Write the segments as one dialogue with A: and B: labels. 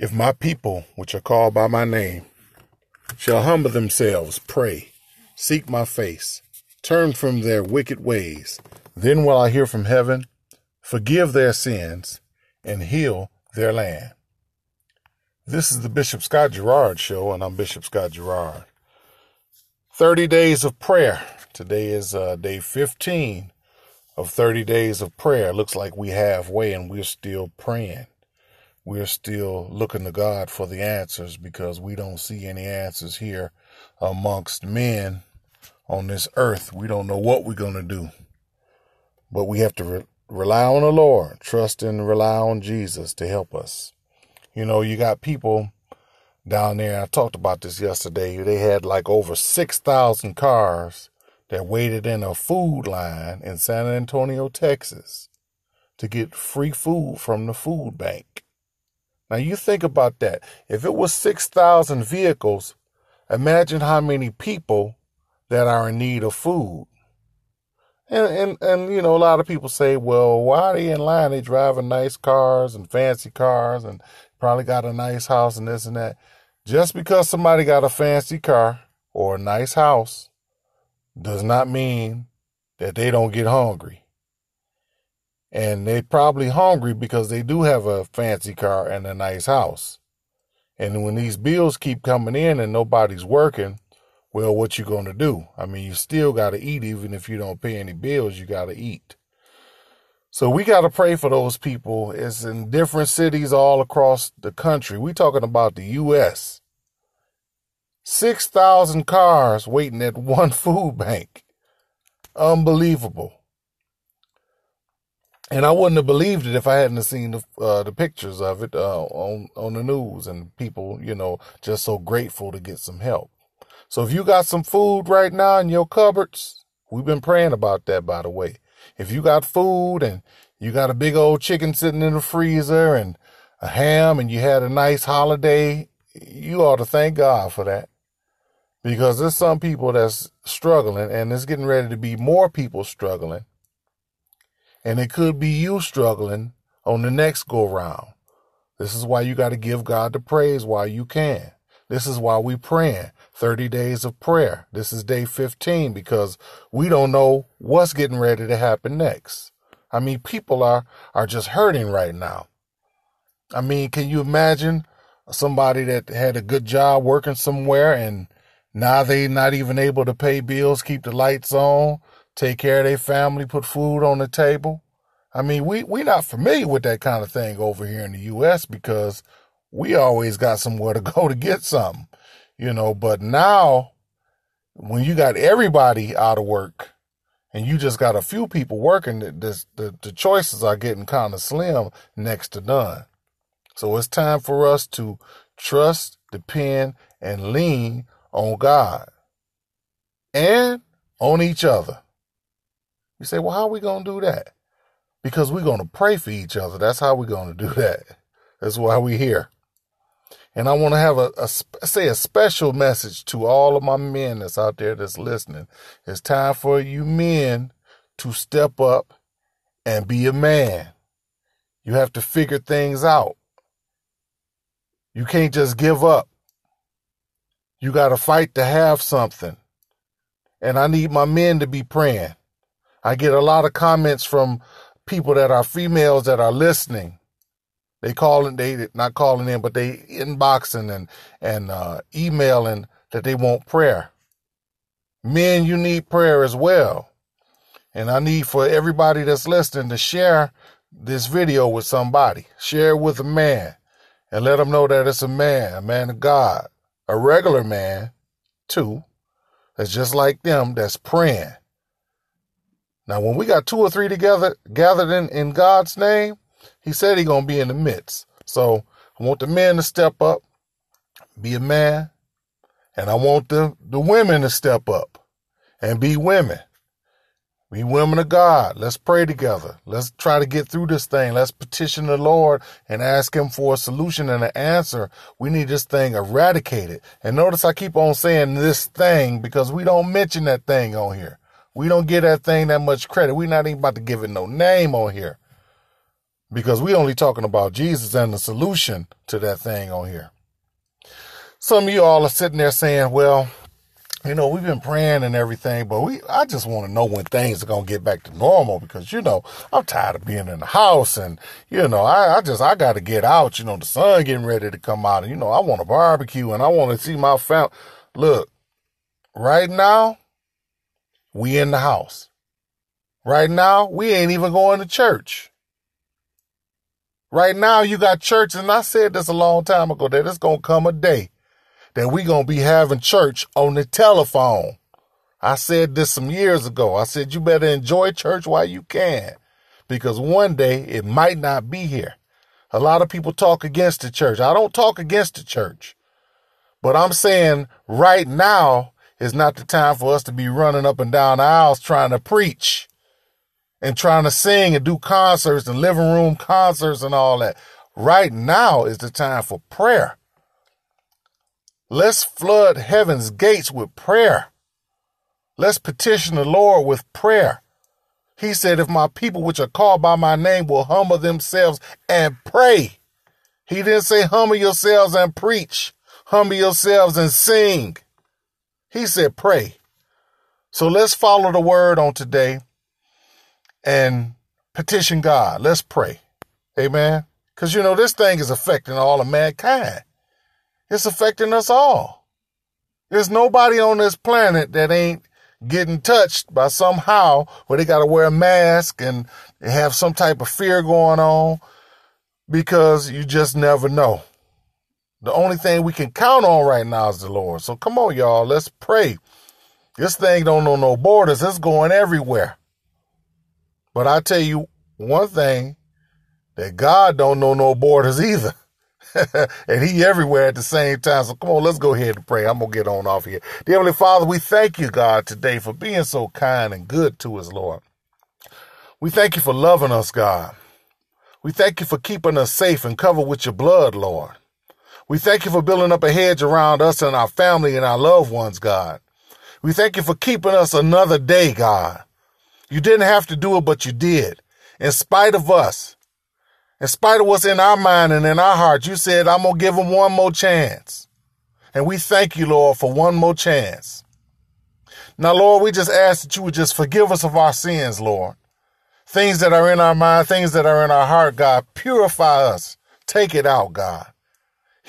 A: If my people, which are called by my name, shall humble themselves, pray, seek my face, turn from their wicked ways, then will I hear from heaven, forgive their sins, and heal their land. This is the Bishop Scott Gerard Show, and I'm Bishop Scott Gerard. 30 days of prayer. Today is uh, day 15 of 30 days of prayer. Looks like we halfway and we're still praying we're still looking to God for the answers because we don't see any answers here amongst men on this earth. We don't know what we're going to do. But we have to re- rely on the Lord, trust and rely on Jesus to help us. You know, you got people down there. I talked about this yesterday. They had like over 6,000 cars that waited in a food line in San Antonio, Texas to get free food from the food bank. Now you think about that. If it was 6,000 vehicles, imagine how many people that are in need of food. And, and, and, you know, a lot of people say, well, why are they in line? They driving nice cars and fancy cars and probably got a nice house and this and that. Just because somebody got a fancy car or a nice house does not mean that they don't get hungry and they're probably hungry because they do have a fancy car and a nice house. And when these bills keep coming in and nobody's working, well, what you going to do? I mean, you still got to eat even if you don't pay any bills, you got to eat. So we got to pray for those people. It's in different cities all across the country. We talking about the US. 6,000 cars waiting at one food bank. Unbelievable and I wouldn't have believed it if I hadn't seen the uh, the pictures of it uh, on on the news and people, you know, just so grateful to get some help. So if you got some food right now in your cupboards, we've been praying about that, by the way. If you got food and you got a big old chicken sitting in the freezer and a ham and you had a nice holiday, you ought to thank God for that. Because there's some people that's struggling and it's getting ready to be more people struggling and it could be you struggling on the next go round. This is why you got to give God the praise while you can. This is why we praying 30 days of prayer. This is day 15 because we don't know what's getting ready to happen next. I mean, people are, are just hurting right now. I mean, can you imagine somebody that had a good job working somewhere and now they not even able to pay bills, keep the lights on, take care of their family, put food on the table. I mean, we we not familiar with that kind of thing over here in the U.S. because we always got somewhere to go to get something, you know. But now, when you got everybody out of work and you just got a few people working, the the, the choices are getting kind of slim, next to none. So it's time for us to trust, depend, and lean on God and on each other. You say, well, how are we going to do that? Because we're going to pray for each other. That's how we're going to do that. That's why we're here. And I want to have a, a, say a special message to all of my men that's out there that's listening. It's time for you men to step up and be a man. You have to figure things out. You can't just give up. You got to fight to have something. And I need my men to be praying. I get a lot of comments from people that are females that are listening. They calling, they not calling in, but they inboxing and and uh, emailing that they want prayer. Men, you need prayer as well, and I need for everybody that's listening to share this video with somebody. Share it with a man, and let them know that it's a man, a man of God, a regular man, too. That's just like them. That's praying now, when we got two or three together, gathered in, in God's name, he said he going to be in the midst. So I want the men to step up, be a man, and I want the, the women to step up and be women. Be women of God. Let's pray together. Let's try to get through this thing. Let's petition the Lord and ask Him for a solution and an answer. We need this thing eradicated. And notice I keep on saying this thing because we don't mention that thing on here. We don't give that thing that much credit. We're not even about to give it no name on here. because we only talking about Jesus and the solution to that thing on here. Some of you all are sitting there saying, well, you know, we've been praying and everything, but we, I just want to know when things are to get back to normal because, you know, I'm tired of being in the house and, you know, I, I just, I got to get out, you know, the sun getting ready to come out and, you know, I want a barbecue and I want to see my family. Look, right now, we in the house. Right now, we ain't even going to church. Right now, you got church, and I said this a long time ago that it's to come a day that we to be having church on the telephone. I said this some years ago. I said, you better enjoy church while you can because one day it might not be here. A lot of people talk against the church. I don't talk against the church, but I'm saying right now is not the time for us to be running up and down aisles trying to preach and trying to sing and do concerts and living room concerts and all that. Right now is the time for prayer. Let's flood heaven's gates with prayer. Let's petition the Lord with prayer. He said, If my people which are called by my name will humble themselves and pray. He didn't say, Humble yourselves and preach, humble yourselves and sing. He said, Pray. So let's follow the word on today and petition God. Let's pray. Amen. Because, you know, this thing is affecting all of mankind. It's affecting us all. There's nobody on this planet that ain't getting touched by somehow where they got to wear a mask and have some type of fear going on because you just never know. The only thing we can count on right now is the Lord. So come on, y'all. Let's pray. This thing don't know no borders. It's going everywhere. But I tell you one thing that God don't know no borders either. and he everywhere at the same time. So come on, let's go ahead and pray. I'm going to get on off here. Dear Heavenly Father, we thank you, God, today for being so kind and good to us, Lord. We thank you for loving us, God. We thank you for keeping us safe and covered with your blood, Lord. We thank you for building up a hedge around us and our family and our loved ones, God. We thank you for keeping us another day, God. You didn't have to do it, but you did. In spite of us, in spite of what's in our mind and in our heart, you said, I'm going to give them one more chance. And we thank you, Lord, for one more chance. Now, Lord, we just ask that you would just forgive us of our sins, Lord. Things that are in our mind, things that are in our heart, God, purify us. Take it out, God.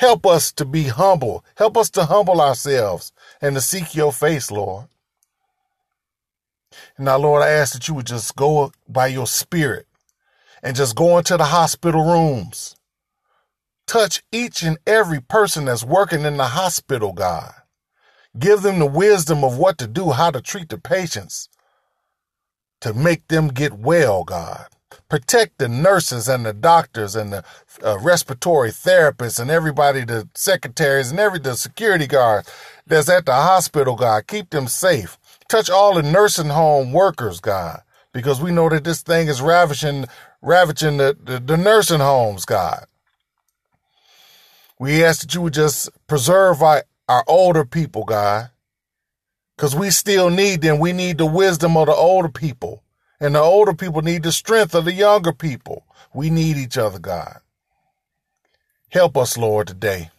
A: Help us to be humble. Help us to humble ourselves and to seek your face, Lord. Now, Lord, I ask that you would just go by your spirit and just go into the hospital rooms. Touch each and every person that's working in the hospital, God. Give them the wisdom of what to do, how to treat the patients, to make them get well, God. Protect the nurses and the doctors and the uh, respiratory therapists and everybody, the secretaries and every the security guards that's at the hospital, God. Keep them safe. Touch all the nursing home workers, God, because we know that this thing is ravishing ravaging the, the, the nursing homes, God. We ask that you would just preserve our, our older people, God, because we still need them. We need the wisdom of the older people, and the older people need the strength of the younger people. We need each other, God. Help us, Lord, today.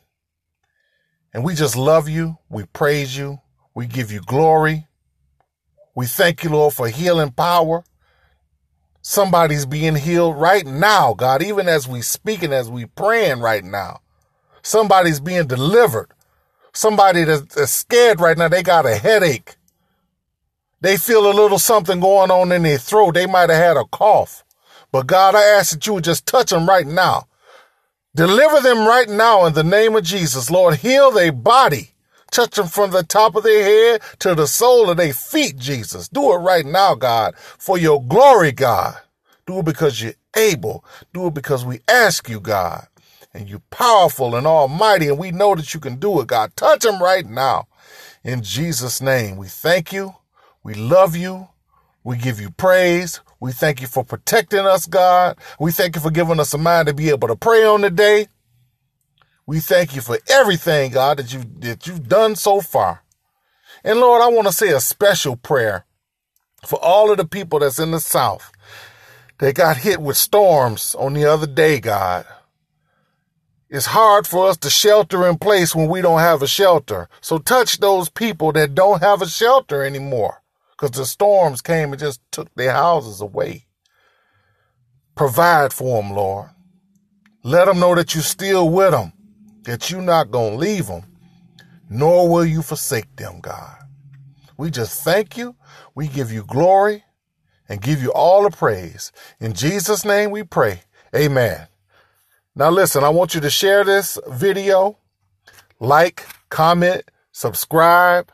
A: And we just love you. We praise you. We give you glory. We thank you, Lord, for healing power. Somebody's being healed right now, God, even as we speaking, as we praying right now. Somebody's being delivered. Somebody that's scared right now, they got a headache. They feel a little something going on in their throat. They might have had a cough. But God, I ask that you would just touch them right now. Deliver them right now in the name of Jesus. Lord, heal their body. Touch them from the top of their head to the sole of their feet, Jesus. Do it right now, God, for your glory, God. Do it because you're able. Do it because we ask you, God. And you're powerful and almighty, and we know that you can do it, God. Touch them right now. In Jesus' name, we thank you. We love you. We give you praise. We thank you for protecting us, God. We thank you for giving us a mind to be able to pray on the day. We thank you for everything, God, that you that you've done so far. And Lord, I want to say a special prayer for all of the people that's in the South They got hit with storms on the other day, God. It's hard for us to shelter in place when we don't have a shelter. So touch those people that don't have a shelter anymore because the storms came and just took their houses away. Provide for them, Lord. Let them know that you're still with them, that you're not going to leave them, nor will you forsake them, God. We just thank you. We give you glory and give you all the praise. In Jesus' name we pray. Amen. Now, listen, I want you to share this video, like, comment, subscribe,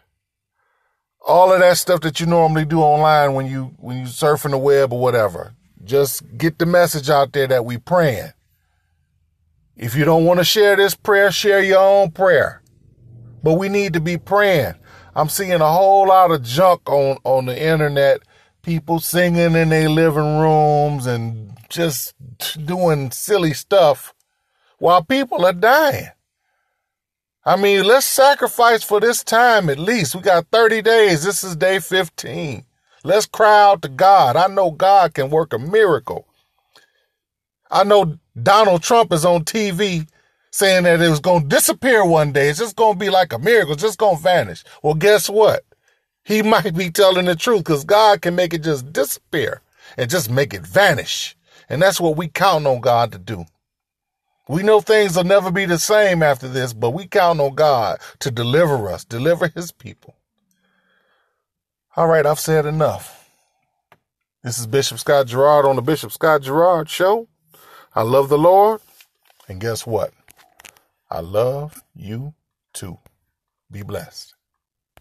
A: all of that stuff that you normally do online when you when you surfing the web or whatever. Just get the message out there that we praying. If you don't want to share this prayer, share your own prayer. But we need to be praying. I'm seeing a whole lot of junk on on the internet, people singing in their living rooms and just doing silly stuff while people are dying. I mean, let's sacrifice for this time at least. We got 30 days. This is day 15. Let's cry out to God. I know God can work a miracle. I know Donald Trump is on TV saying that it was going to disappear one day. It's just going to be like a miracle. It's just going to vanish. Well, guess what? He might be telling the truth because God can make it just disappear and just make it vanish. And that's what we count on God to do. We know things will never be the same after this, but we count on God to deliver us, deliver his people. All right, I've said enough. This is Bishop Scott Gerard on the Bishop Scott Gerard Show. I love the Lord. And guess what? I love you too. Be blessed.